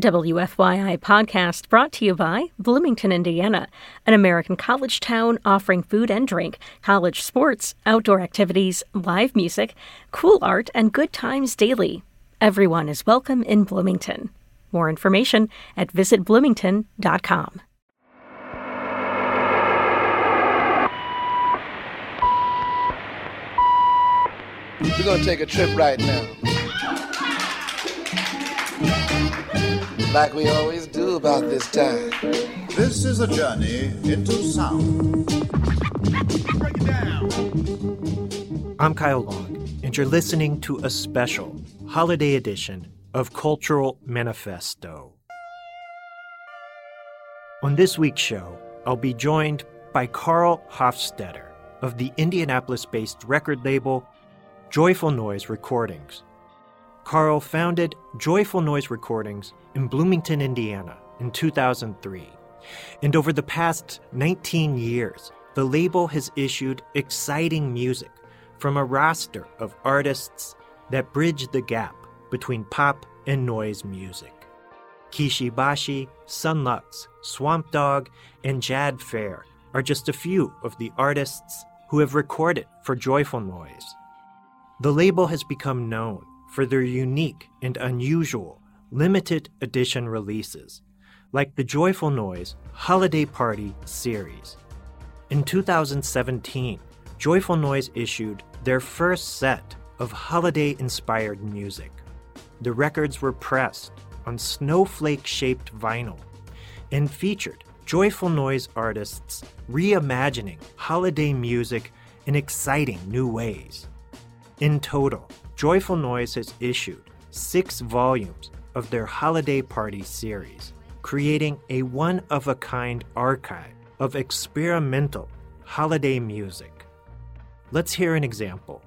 WFYI podcast brought to you by Bloomington, Indiana, an American college town offering food and drink, college sports, outdoor activities, live music, cool art, and good times daily. Everyone is welcome in Bloomington. More information at visitbloomington.com. We're gonna take a trip right now. Like we always do about this time. This is a journey into sound. I'm Kyle Long, and you're listening to a special holiday edition of Cultural Manifesto. On this week's show, I'll be joined by Karl Hofstetter of the Indianapolis based record label Joyful Noise Recordings. Karl founded Joyful Noise Recordings in Bloomington, Indiana in 2003. And over the past 19 years, the label has issued exciting music from a roster of artists that bridge the gap between pop and noise music. Kishi Bashi, Son Lux, Swamp Dogg, and Jad Fair are just a few of the artists who have recorded for Joyful Noise. The label has become known for their unique and unusual limited edition releases, like the Joyful Noise Holiday Party series. In 2017, Joyful Noise issued their first set of holiday inspired music. The records were pressed on snowflake shaped vinyl and featured Joyful Noise artists reimagining holiday music in exciting new ways. In total, Joyful Noise has issued six volumes of their Holiday Party series, creating a one of a kind archive of experimental holiday music. Let's hear an example.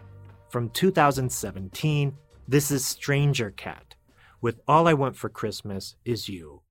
From 2017, this is Stranger Cat with All I Want for Christmas Is You.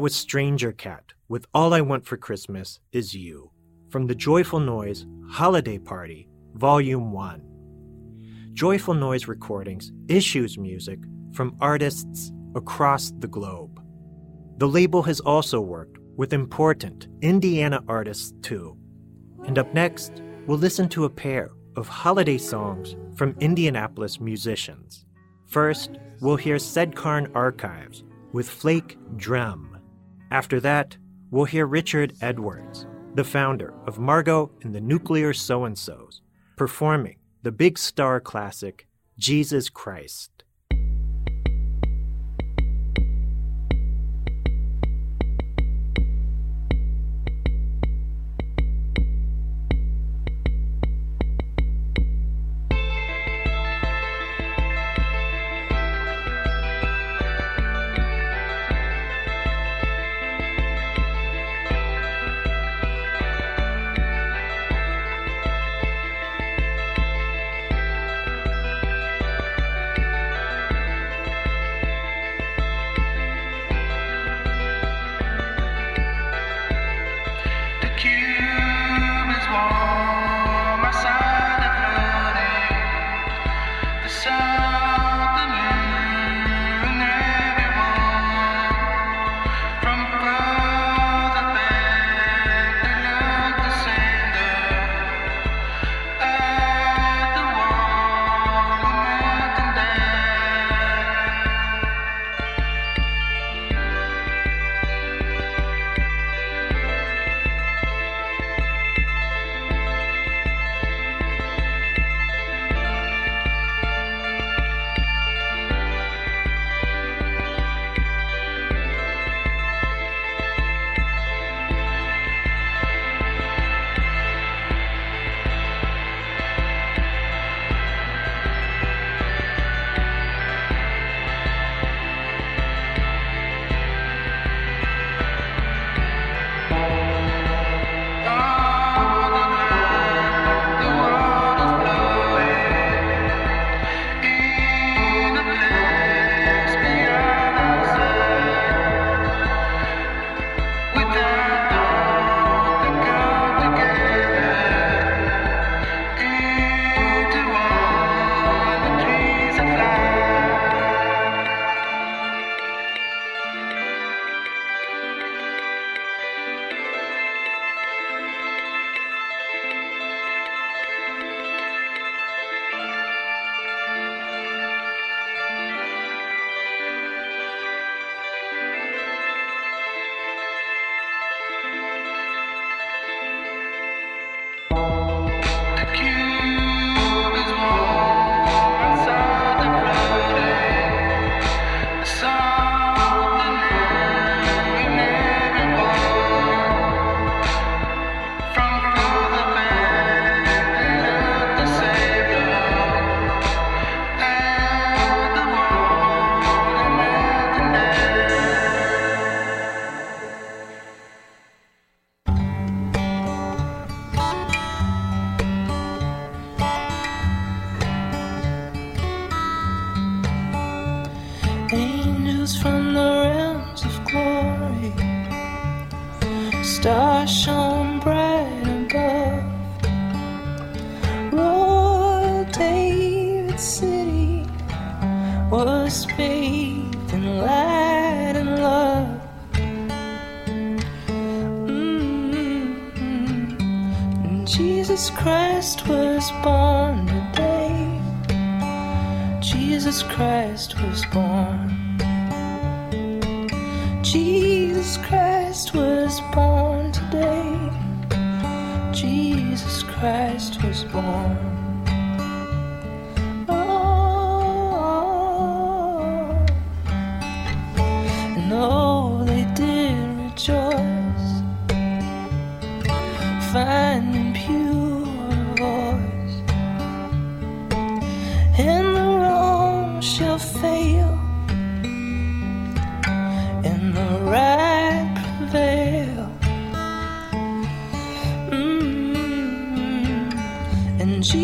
That was Stranger Cat with All I Want for Christmas Is You from the Joyful Noise Holiday Party, Volume 1. Joyful Noise Recordings issues music from artists across the globe. The label has also worked with important Indiana artists too. And up next, we'll listen to a pair of holiday songs from Indianapolis musicians. First, we'll hear Sedcairn Archives with Flake Drum. After that, we'll hear Richard Edwards, the founder of Margot and the Nuclear So and So's, performing the big star classic Jesus Christ.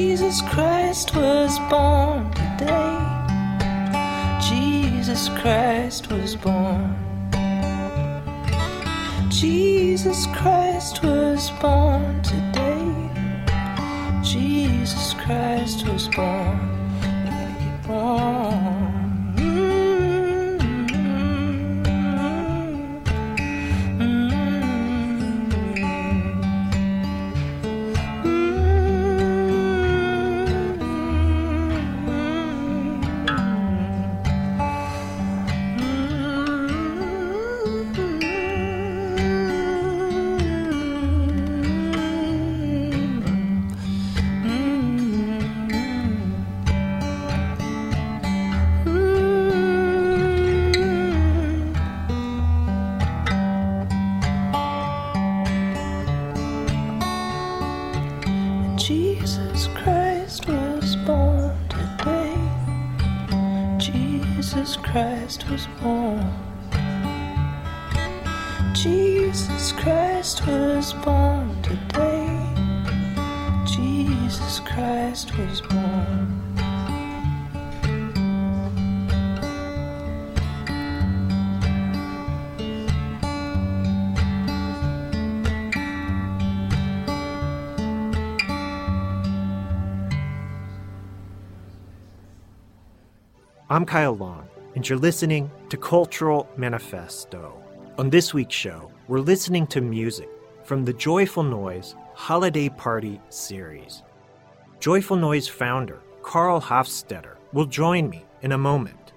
Jesus Christ was born today. Jesus Christ was born. Jesus Christ was born today. Jesus Christ was born. Born. I'm Kyle Long, and you're listening to Cultural Manifesto. On this week's show, we're listening to music from the Joyful Noise Holiday Party series. Joyful Noise founder Karl Hofstetter will join me in a moment.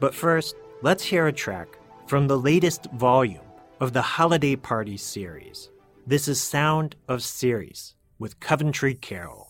But first, let's hear a track from the latest volume of the Holiday Party series. This is Sound of Ceres with Coventry Carol.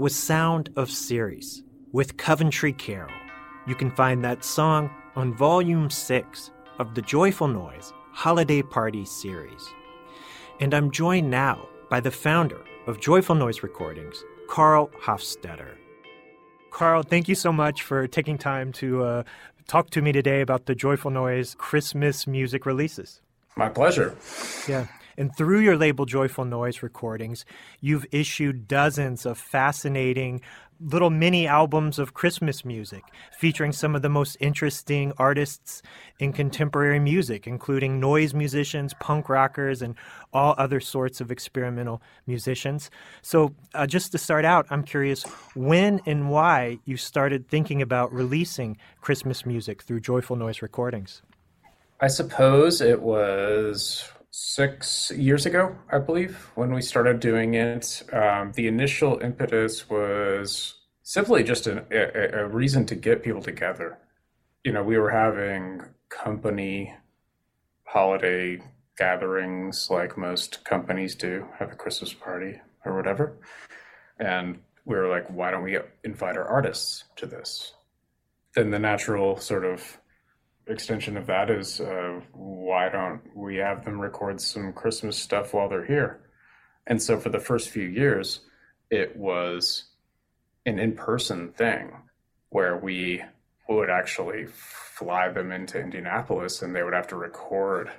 That was Sound of Ceres with Coventry Carol. You can find that song on Volume 6 of the Joyful Noise Holiday Party series. And I'm joined now by the founder of Joyful Noise Recordings, Karl Hofstetter. Karl, thank you so much for taking time to uh, talk to me today about the Joyful Noise Christmas music releases. My pleasure. Yeah. And through your label Joyful Noise Recordings, you've issued dozens of fascinating little mini albums of Christmas music featuring some of the most interesting artists in contemporary music, including noise musicians, punk rockers, and all other sorts of experimental musicians. So, uh, just to start out, I'm curious when and why you started thinking about releasing Christmas music through Joyful Noise Recordings. I suppose it was six years ago, I believe, when we started doing it. Um, the initial impetus was simply just a, a reason to get people together. You know, we were having company holiday gatherings like most companies do, have a Christmas party or whatever. And we were like, why don't we invite our artists to this? Then the natural sort of extension of that is uh, why don't we have them record some Christmas stuff while they're here? And so for the first few years, it was an in-person thing where we would actually fly them into Indianapolis and they would have to record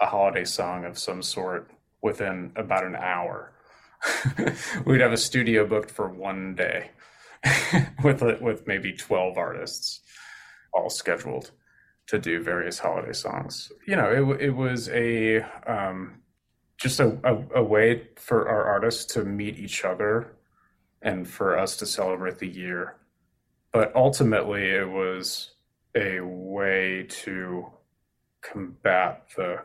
a holiday song of some sort within about an hour. We'd have a studio booked for one day with with maybe 12 artists all scheduled to do various holiday songs. You know, it, it was a um, just a, a, a way for our artists to meet each other and for us to celebrate the year. But ultimately, it was a way to combat the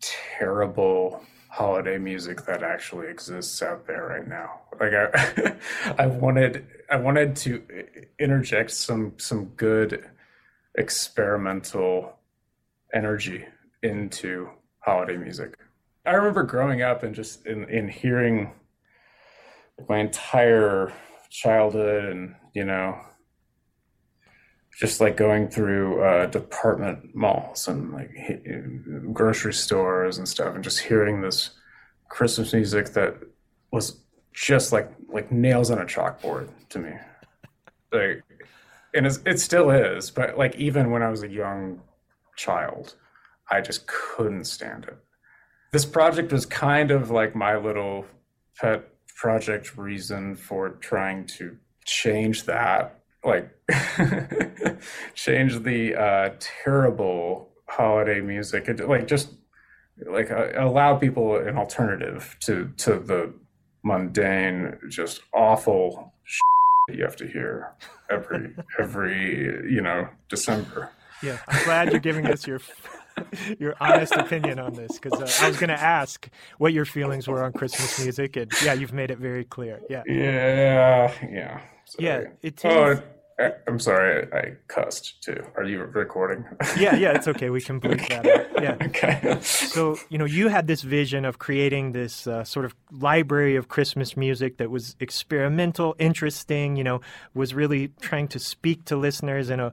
terrible holiday music that actually exists out there right now. Like I, I wanted, I wanted to interject some some good experimental energy into holiday music. I remember growing up and just in, in hearing my entire childhood and you know just like going through uh, department malls and like grocery stores and stuff and just hearing this christmas music that was just like like nails on a chalkboard to me like and it still is but like even when i was a young child i just couldn't stand it. This project was kind of like my little pet project reason for trying to change that like change the uh terrible holiday music. Like just like uh, allow people an alternative to to the mundane just awful that you have to hear every every you know december Yeah, I'm glad you're giving us your your honest opinion on this because uh, I was going to ask what your feelings were on Christmas music, and yeah, you've made it very clear. Yeah, yeah yeah yeah, sorry. it oh is. I- i'm sorry i cussed too are you recording Yeah, yeah, it's okay. We can bleep that out. Yeah. okay So, you know, you had this vision of creating this uh, sort of library of Christmas music that was experimental, interesting, you know, was really trying to speak to listeners in a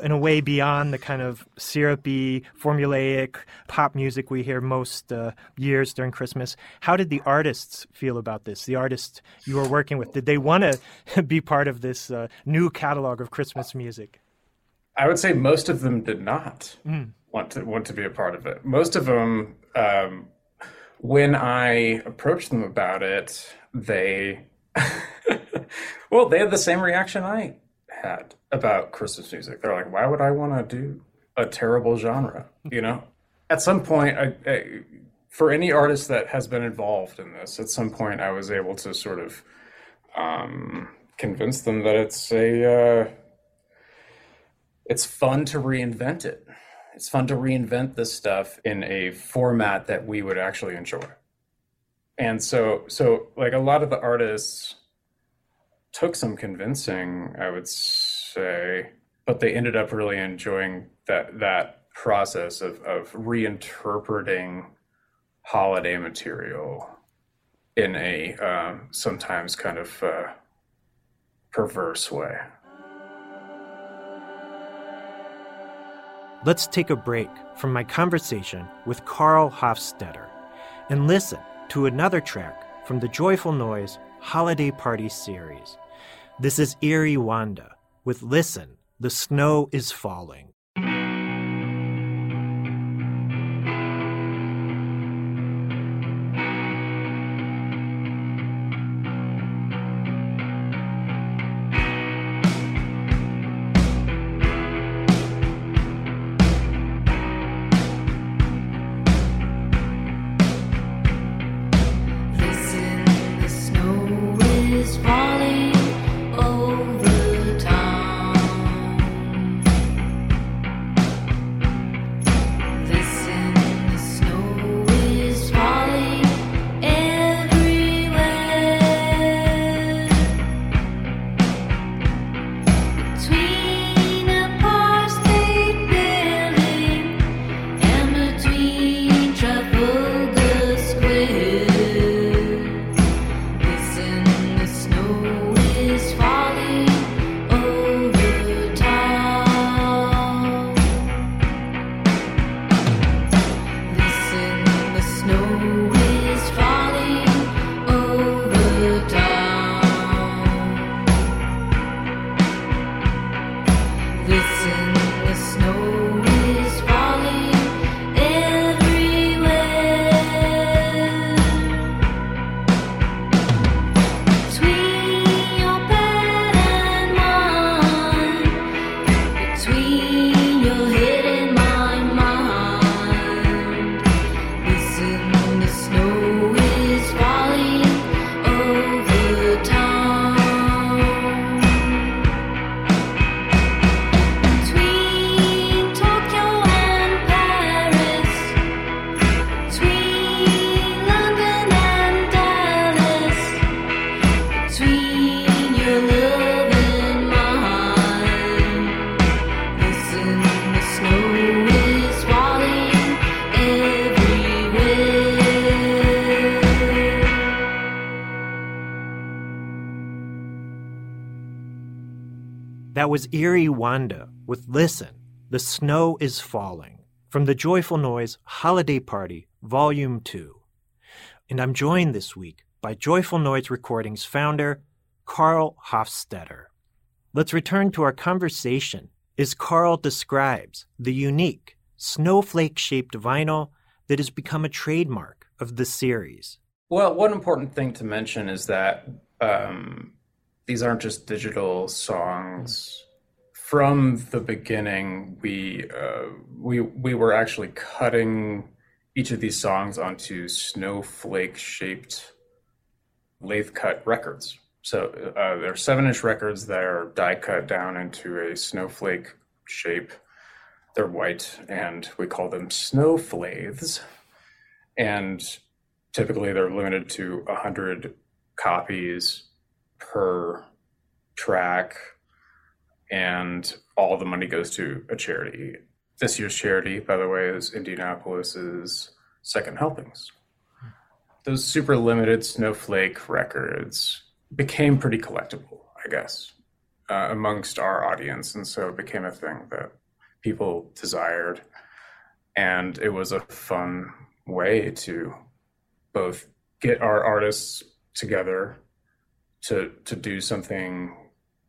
in a way beyond the kind of syrupy, formulaic pop music we hear most uh, years during Christmas. How did the artists feel about this? The artists you were working with, did they want to be part of this uh, new catalog of Christmas music? I would say most of them did not want to want to be a part of it. Most of them, um, when I approached them about it, they, well, they had the same reaction I had about Christmas music. They're like, "Why would I want to do a terrible genre?" You know. At some point, I, I, for any artist that has been involved in this, at some point, I was able to sort of um, convince them that it's a uh, it's fun to reinvent it. It's fun to reinvent this stuff in a format that we would actually enjoy. And so, so like a lot of the artists took some convincing, I would say, but they ended up really enjoying that that process of of reinterpreting holiday material in a um, sometimes kind of uh, perverse way. Let's take a break from my conversation with Karl Hofstetter and listen to another track from the Joyful Noise Holiday Party series. This is Eerie Wanda with Listen, the Snow is Falling. Was eerie Wanda with Listen, The Snow is Falling from the Joyful Noise Holiday Party, Volume 2. And I'm joined this week by Joyful Noise Recordings founder Karl Hofstetter. Let's return to our conversation as Karl describes the unique snowflake shaped vinyl that has become a trademark of the series. Well, one important thing to mention is that um, these aren't just digital songs. From the beginning, we uh, we we were actually cutting each of these songs onto snowflake shaped lathe cut records. So uh, they're seven inch records that are die cut down into a snowflake shape. They're white, and we call them snowflaths. And typically, they're limited to hundred copies per track, and all the money goes to a charity. This year's charity, by the way, is Indianapolis's Second Helpings. Those super limited snowflake records became pretty collectible, I guess, uh, amongst our audience, and so it became a thing that people desired, and it was a fun way to both get our artists together to to do something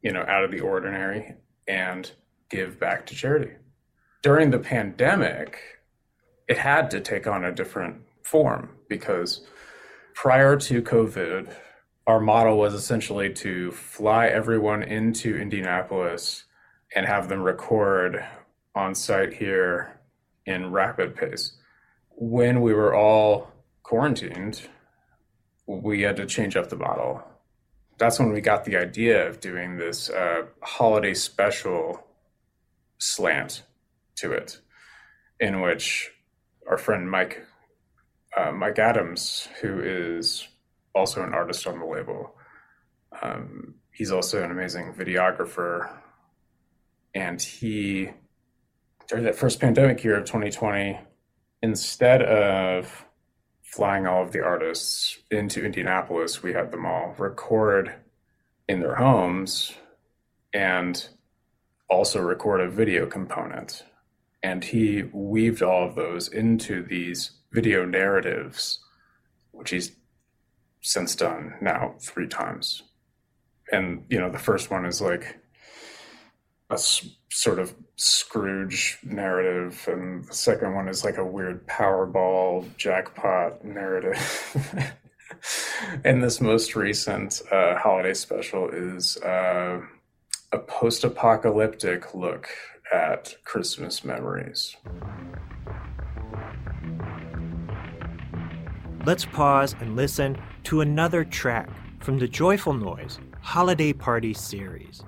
you know out of the ordinary and give back to charity. During the pandemic it had to take on a different form because prior to covid our model was essentially to fly everyone into indianapolis and have them record on site here in rapid pace. When we were all quarantined we had to change up the model that's when we got the idea of doing this uh, holiday special slant to it, in which our friend Mike uh, Mike Adams, who is also an artist on the label, um, he's also an amazing videographer, and he during that first pandemic year of 2020, instead of flying all of the artists into Indianapolis, we had them all record in their homes and also record a video component. And he weaved all of those into these video narratives, which he's since done now three times. And, you know, the first one is like a sort of Scrooge narrative, and the second one is like a weird Powerball jackpot narrative. and this most recent uh, holiday special is uh, a post apocalyptic look at Christmas memories. Let's pause and listen to another track from the Joyful Noise Holiday Party series.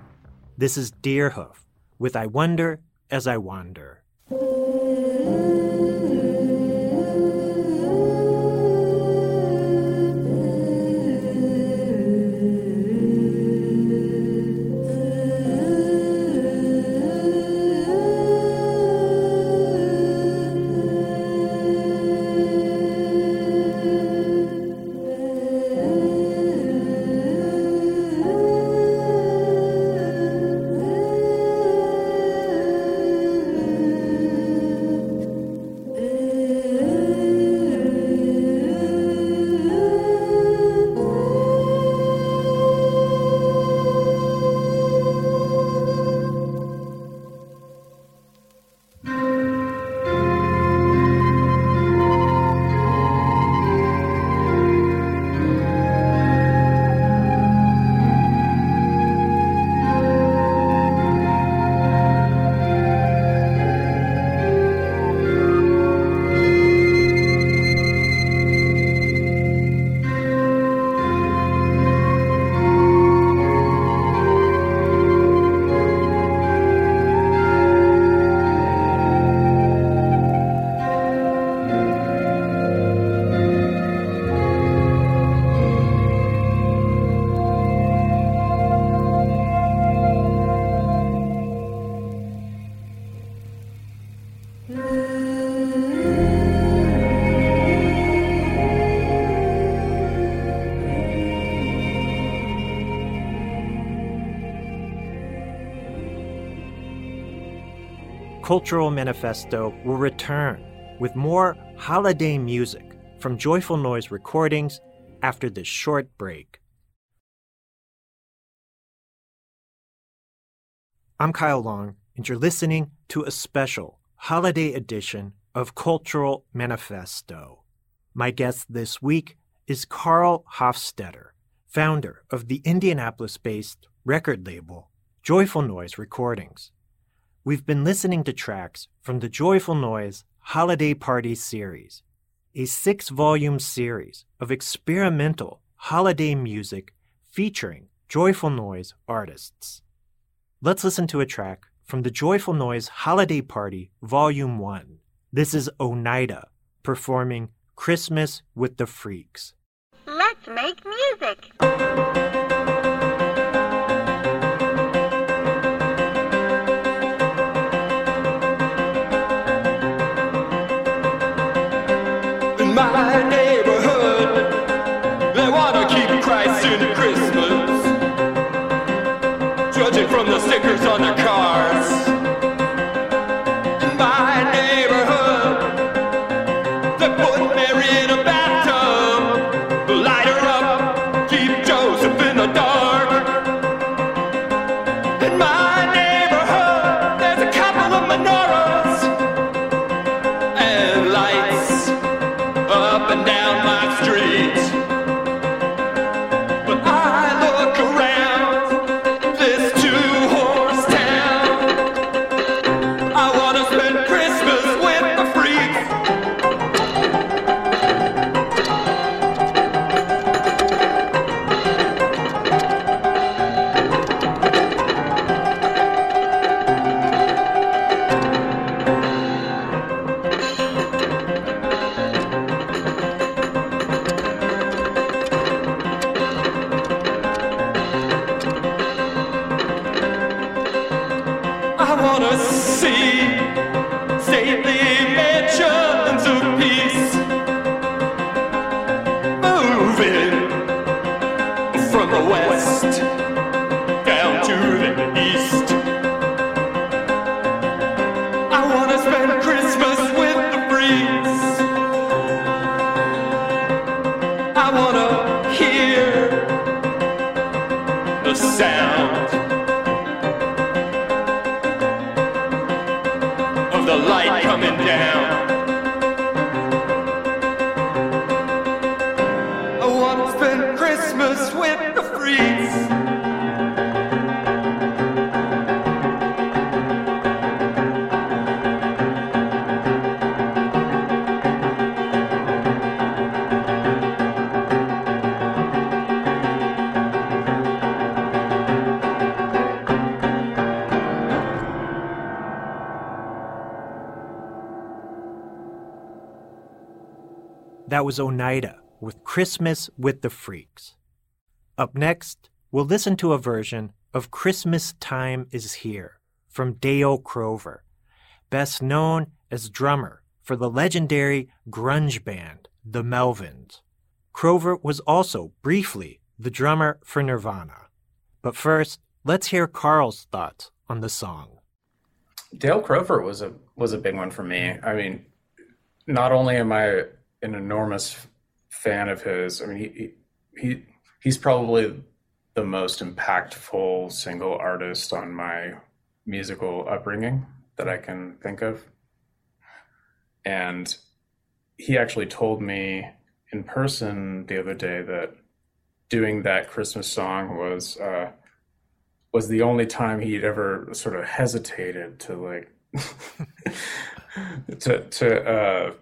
This is Deerhoof with I Wonder as I Wander. Cultural Manifesto will return with more holiday music from Joyful Noise recordings after this short break. I'm Kyle Long, and you're listening to a special holiday edition of Cultural Manifesto. My guest this week is Karl Hofstetter, founder of the Indianapolis based record label Joyful Noise Recordings. We've been listening to tracks from the Joyful Noise Holiday Party series, a six volume series of experimental holiday music featuring Joyful Noise artists. Let's listen to a track from the Joyful Noise Holiday Party Volume 1. This is Oneida performing Christmas with the Freaks. Let's make music. My neighborhood, That was Oneida with Christmas with the Freaks. Up next, we'll listen to a version of Christmas Time is Here from Dale Crover, best known as drummer for the legendary grunge band The Melvins. Crover was also briefly the drummer for Nirvana. But first, let's hear Karl's thoughts on the song. Dale Crover was a was a big one for me. I mean, not only am I an enormous fan of his, I mean he he he's probably the most impactful single artist on my musical upbringing that I can think of. And he actually told me in person the other day that doing that Christmas song was uh, was the only time he'd ever sort of hesitated to like to to uh,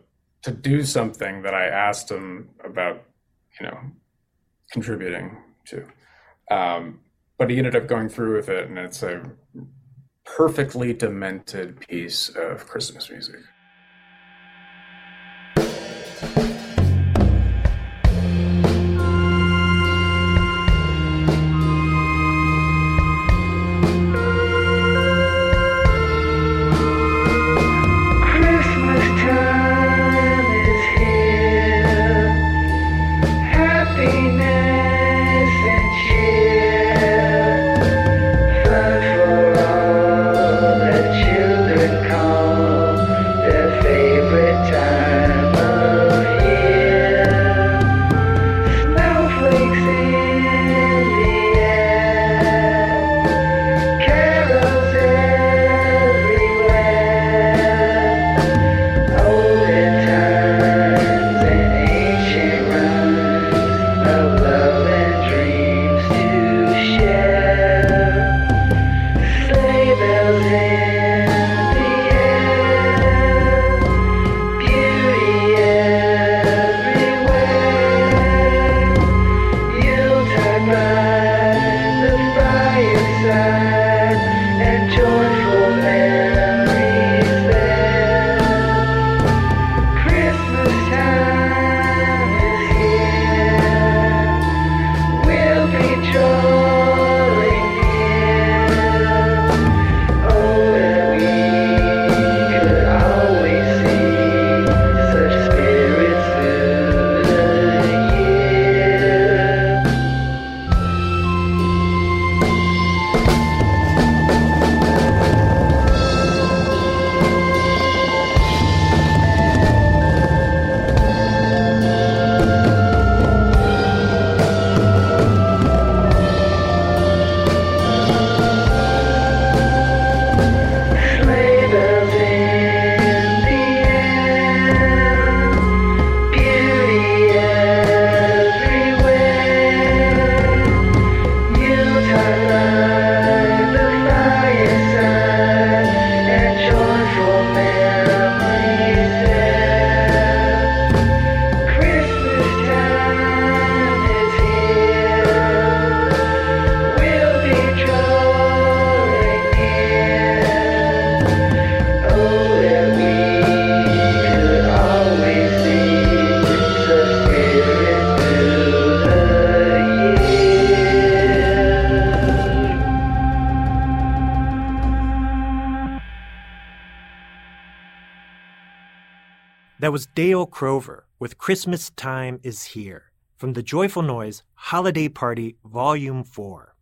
to do something that I asked him about, you know, contributing to. Um, but he ended up going through with it, and it's a perfectly demented piece of Christmas music. Was Dale Crover with Christmas Time is Here from the Joyful Noise Holiday Party Volume 4.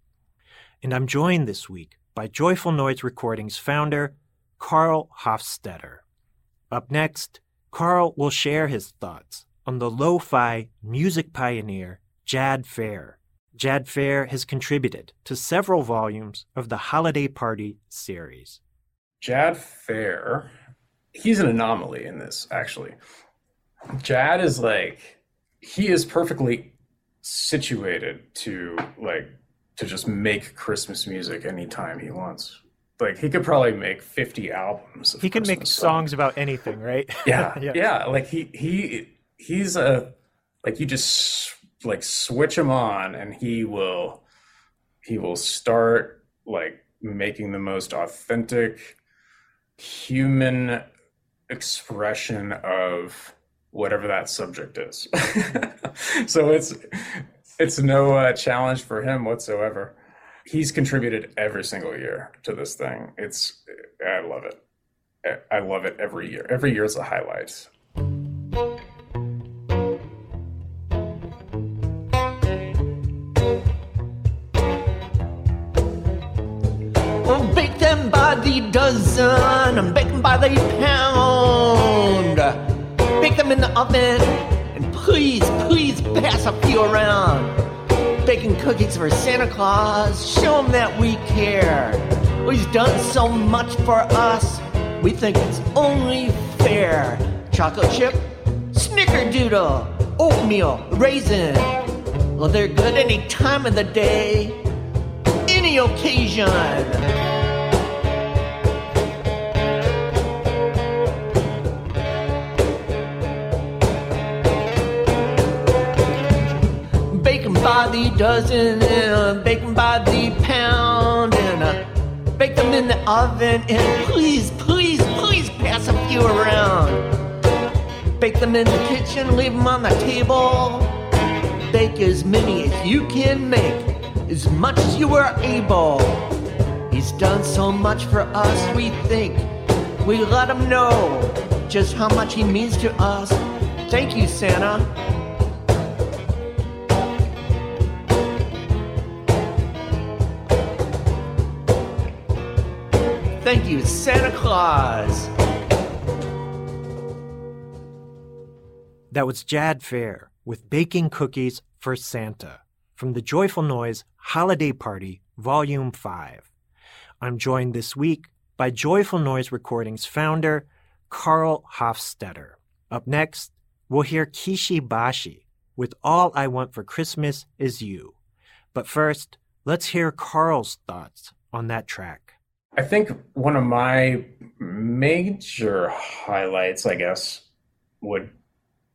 And I'm joined this week by Joyful Noise Recordings founder Karl Hofstetter. Up next, Karl will share his thoughts on the lo fi music pioneer Jad Fair. Jad Fair has contributed to several volumes of the Holiday Party series. Jad Fair, he's an anomaly in this, actually. Jad is like, he is perfectly situated to like to just make Christmas music anytime he wants. Like he could probably make 50 albums. He can make songs about anything, right? yeah, yeah, Like he he he's a like you just like switch him on and he will he will start like making the most authentic human expression of whatever that subject is. so it's it's no uh, challenge for him whatsoever. He's contributed every single year to this thing. It's I love it. I- love it every year. Every year is a highlight. The dozen, and bake them by the pound. Bake them in the oven, and please, please pass a few around. Baking cookies for Santa Claus, show him that we care. He's done so much for us, we think it's only fair. Chocolate chip, snickerdoodle, oatmeal, raisin. Well, they're good any time of the day any occasion. By the dozen, and uh, them by the pound, and bake them in the oven, and please, please, please pass a few around. Bake them in the kitchen, leave them on the table. Bake as many as you can make as much as you are able. He's done so much for us, we think. We let him know just how much he means to us. Thank you, Santa. Thank you, Santa Claus. That was Jad Fair with Baking Cookies for Santa from the Joyful Noise Holiday Party, Volume 5. I'm joined this week by Joyful Noise Recordings founder Karl Hofstetter. Up next, we'll hear Kishi Bashi with All I Want for Christmas Is You. But first, let's hear Karl's thoughts on that track. I think one of my major highlights, I guess, would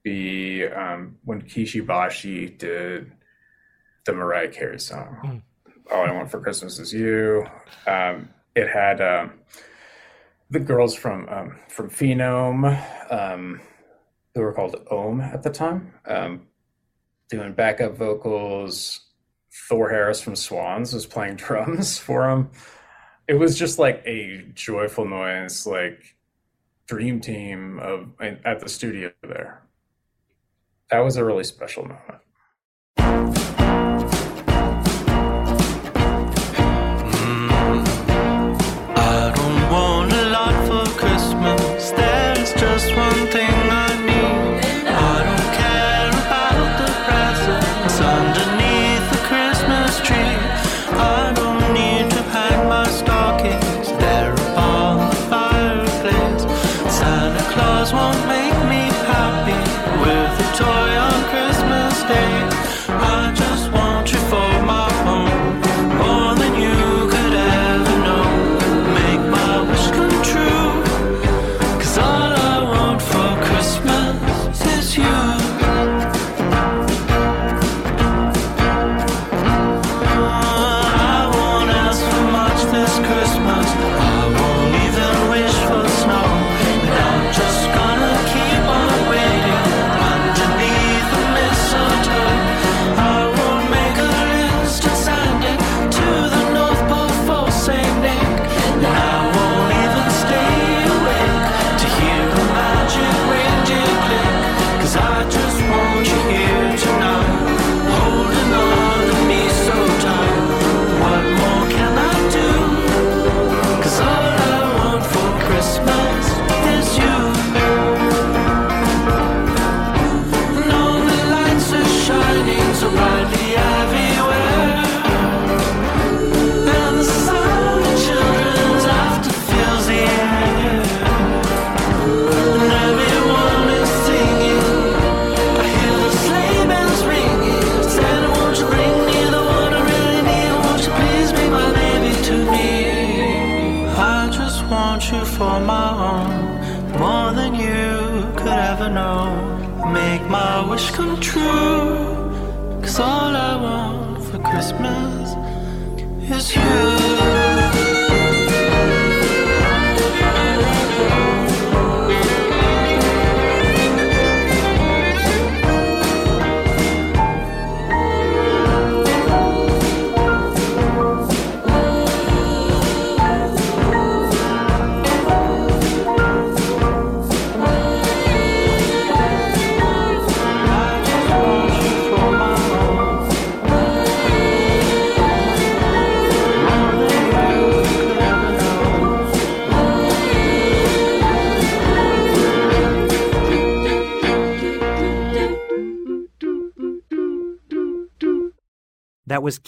be um, when Kishi Bashi did the Mariah Carey song. All I Want for Christmas Is You. Um, it had um, the girls from um, from Phenome, um, who were called Ohm at the time, um, doing backup vocals. Thor Harris from Swans was playing drums for him. It was just like a joyful noise, like dream team of at the studio there. That was a really special moment.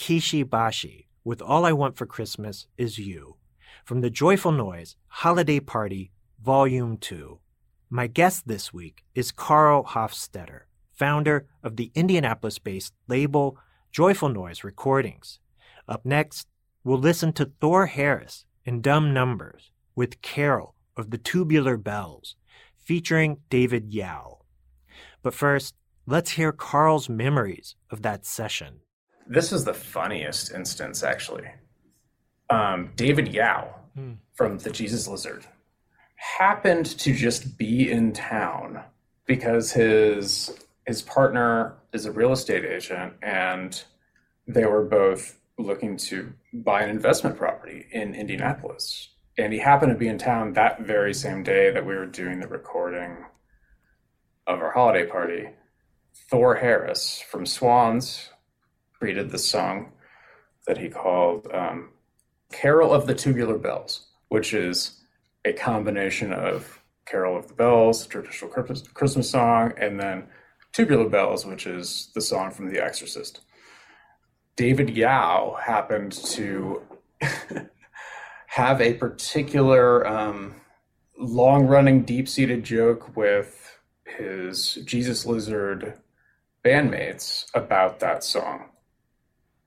That was Kishi Bashi with All I Want for Christmas Is You from the Joyful Noise Holiday Party Volume 2. My guest this week is Karl Hofstetter, founder of the Indianapolis based label Joyful Noise Recordings. Up next, we'll listen to Thor Harris in Dumb Numbers with Carol of the Tubular Bells, featuring David Yow. But first, let's hear Karl's memories of that session. This is the funniest instance, actually. Um, David Yow Hmm. from the Jesus Lizard happened to just be in town because his his partner is a real estate agent, and they were both looking to buy an investment property in Indianapolis. And he happened to be in town that very same day that we were doing the recording of our holiday party. Thor Harris from Swans created this song that he called um, Carol of the Tubular Bells, which is a combination of Carol of the Bells, traditional Christmas, Christmas song, and then Tubular Bells, which is the song from The Exorcist. David Yow happened to have a particular um, long running, deep seated joke with his Jesus Lizard bandmates about that song.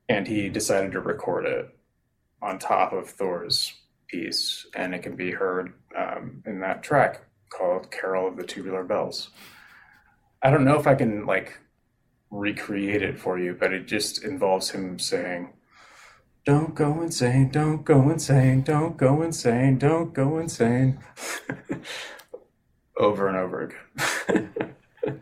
And he decided to record it on top of Thor's piece, and it can be heard um, in that track called Carol of the Tubular Bells. I don't know if I can like recreate it for you, but it just involves him saying, Don't go insane, don't go insane, don't go insane, don't go insane. over and over again.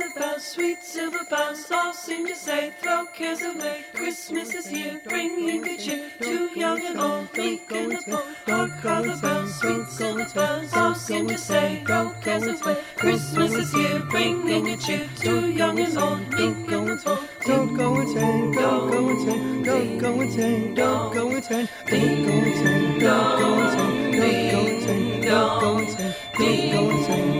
The bells, sweet silver bells, all seem to say, throw cares away. Christmas is here, bringing good cheer to young and old, meek and the bold. Hark how the bells, sweet silver bells, all seem to say, throw cares away. Christmas is here, bringing good cheer to young and old, meek and the bold. Don't go go insane, don't go insane, don't go insane, don't go insane, don't go insane, don't go insane, don't go insane, don't go insane, don't go insane, don't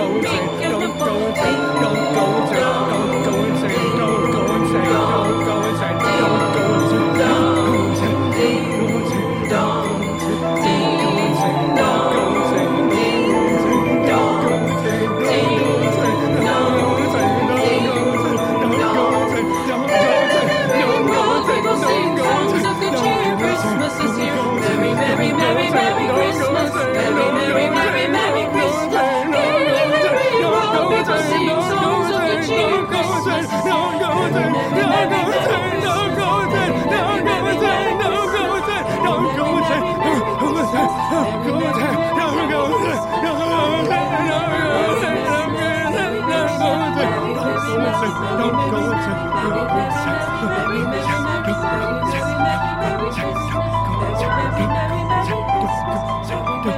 九九九。Don't go inside, don't say don't go,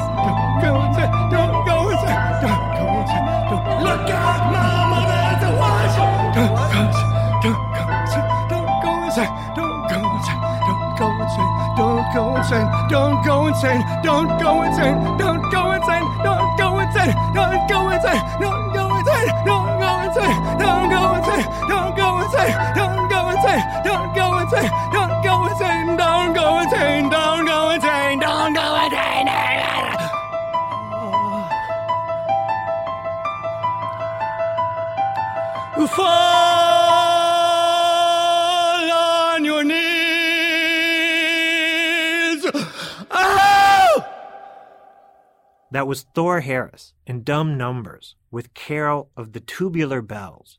don't go and don't go inside, don't go insane, don't look at my mother was Don't go Don't go inside, don't go insane, don't go insane, don't go insane, don't go insane, don't go insane, don't go insane, don't go insane, don't go insane, That was Thor Harris in Dumb Numbers with Carol of the Tubular Bells,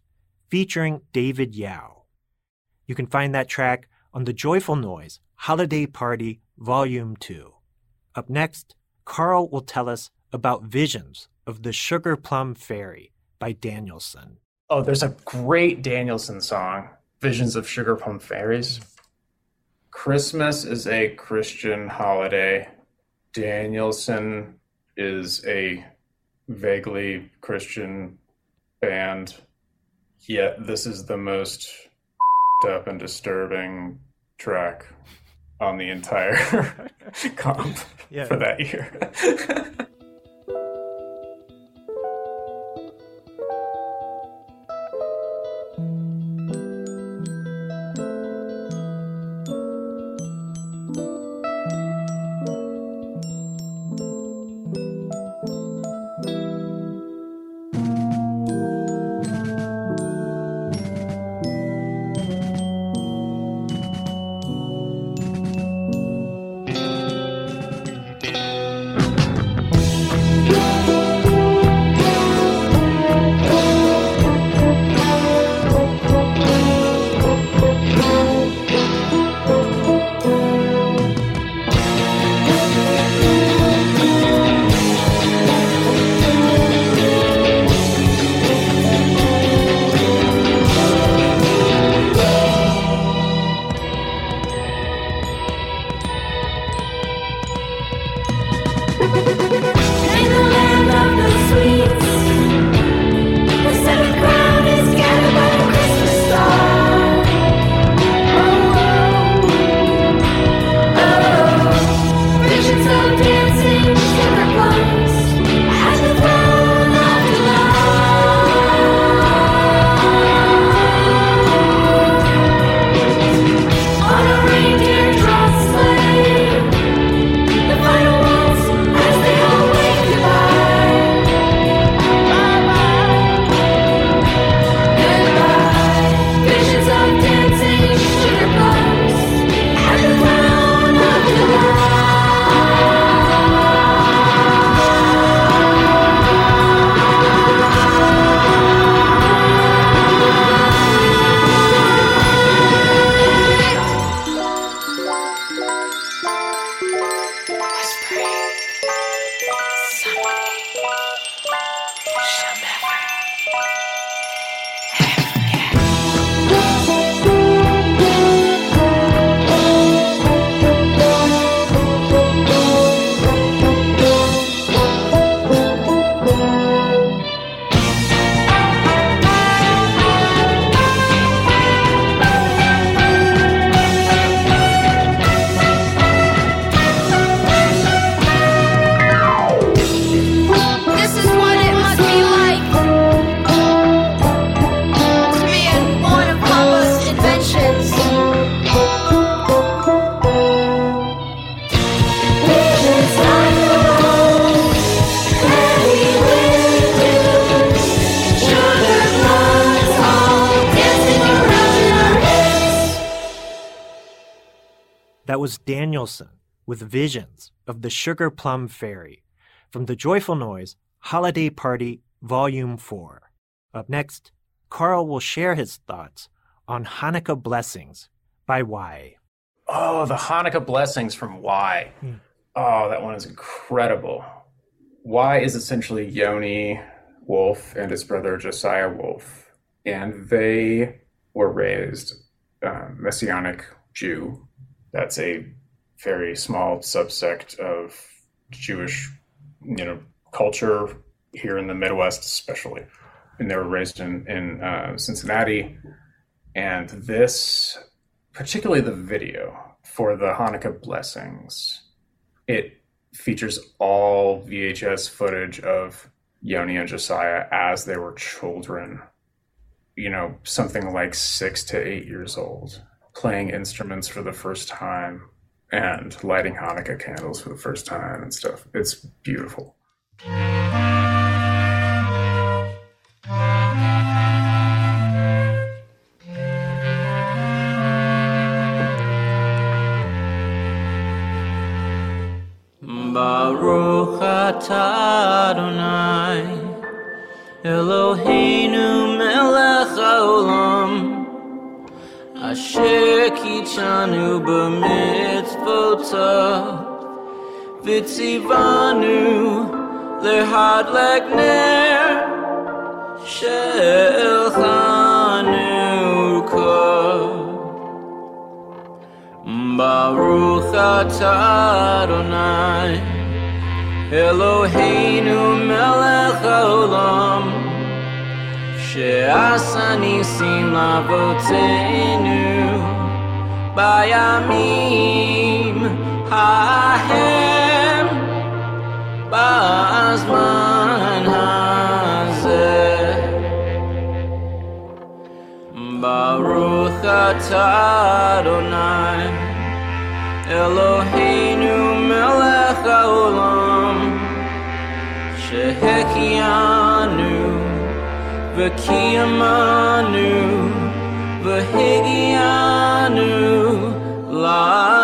featuring David Yow. You can find that track on the Joyful Noise Holiday Party Volume 2. Up next, Karl will tell us about Visions of the Sugar Plum Fairy by Danielson. Oh, there's a great Danielson song, Visions of Sugar Plum Fairies. Christmas is a Christian holiday. Danielson is a vaguely Christian band. Yet this is the most up and disturbing track on the entire comp Yeah. for that year. was Danielson with Visions of the Sugar Plum Fairy from the Joyful Noise Holiday Party Volume 4. Up next, Karl will share his thoughts on Hanukkah Blessings by Why. Oh, the Hanukkah blessings from Why. Oh, that one is incredible. Why is essentially Yoni Wolf and his brother Josiah Wolf, and they were raised um, Messianic Jew. That's a very small subsect of Jewish, you know, culture here in the Midwest, especially. And they were raised in in uh, Cincinnati, and this particularly the video for the Hanukkah blessings. It features all VHS footage of Yoni and Josiah as they were children, you know, something like six to eight years old, playing instruments for the first time and lighting Hanukkah candles for the first time and stuff. It's beautiful. Baruch Adonai Eloheinu melech haolam Asher kichanu b'mitzvotav V'tzivanu lehadlek ner Shel Chanukah. Baruch atah Eloheinu melech haolam She'asa nisim lavoteinu Bayamim hahem Ba'azman hazeh. Baruch atah Adonai. Eloheinu melech haolam. Shehekianu V'kiyamanu V'higianu Lazman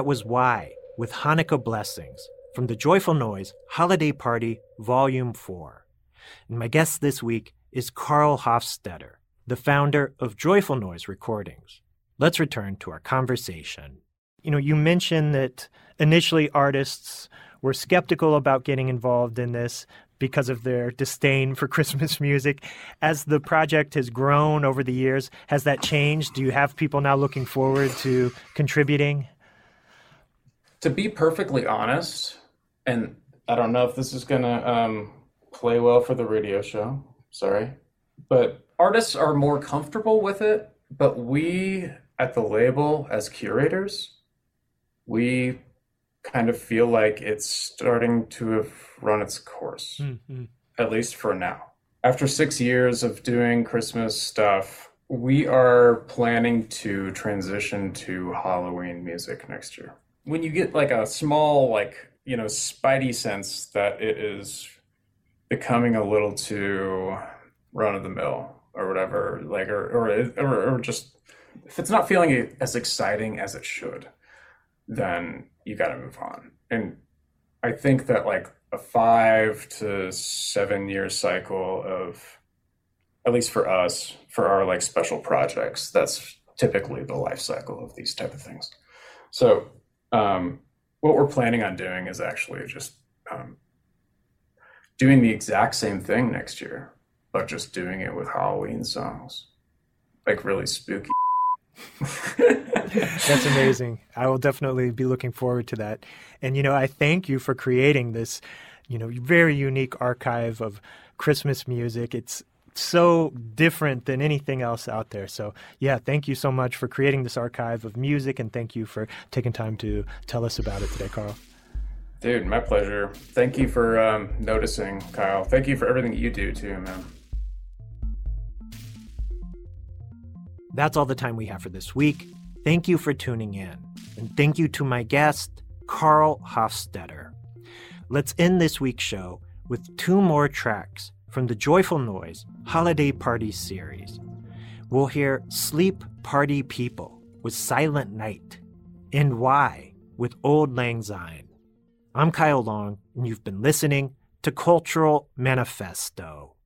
That was Why with Hanukkah Blessings from the Joyful Noise Holiday Party Volume 4. And my guest this week is Karl Hofstetter, the founder of Joyful Noise Recordings. Let's return to our conversation. You know, you mentioned that initially artists were skeptical about getting involved in this because of their disdain for Christmas music. As the project has grown over the years, has that changed? Do you have people now looking forward to contributing? To be perfectly honest, and I don't know if this is gonna um, play well for the radio show. Sorry, but artists are more comfortable with it. But we at the label, as curators, we kind of feel like it's starting to have run its course, Mhm. at least for now. After six years of doing Christmas stuff, we are planning to transition to Halloween music next year. When you get like a small, like, you know, spidey sense that it is becoming a little too run of the mill or whatever, like, or, or, or, or just if it's not feeling as exciting as it should, then you got to move on. And I think that like a five to seven year cycle of, at least for us, for our like special projects, that's typically the life cycle of these type of things. So, um, what we're planning on doing is actually just um, doing the exact same thing next year, but just doing it with Halloween songs, like really spooky. That's amazing. I will definitely be looking forward to that. And, you know, I thank you for creating this, you know, very unique archive of Christmas music. It's so different than anything else out there. So, yeah, thank you so much for creating this archive of music and thank you for taking time to tell us about it today, Karl. Dude, my pleasure. Thank you for um, noticing, Kyle. Thank you for everything you do too, man. That's all the time we have for this week. Thank you for tuning in. And thank you to my guest, Karl Hofstetter. Let's end this week's show with two more tracks from the Joyful Noise Holiday Party series. We'll hear Sleep Party People with Silent Night and Why with Auld Lang Syne. I'm Kyle Long, and you've been listening to Cultural Manifesto.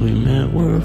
we met were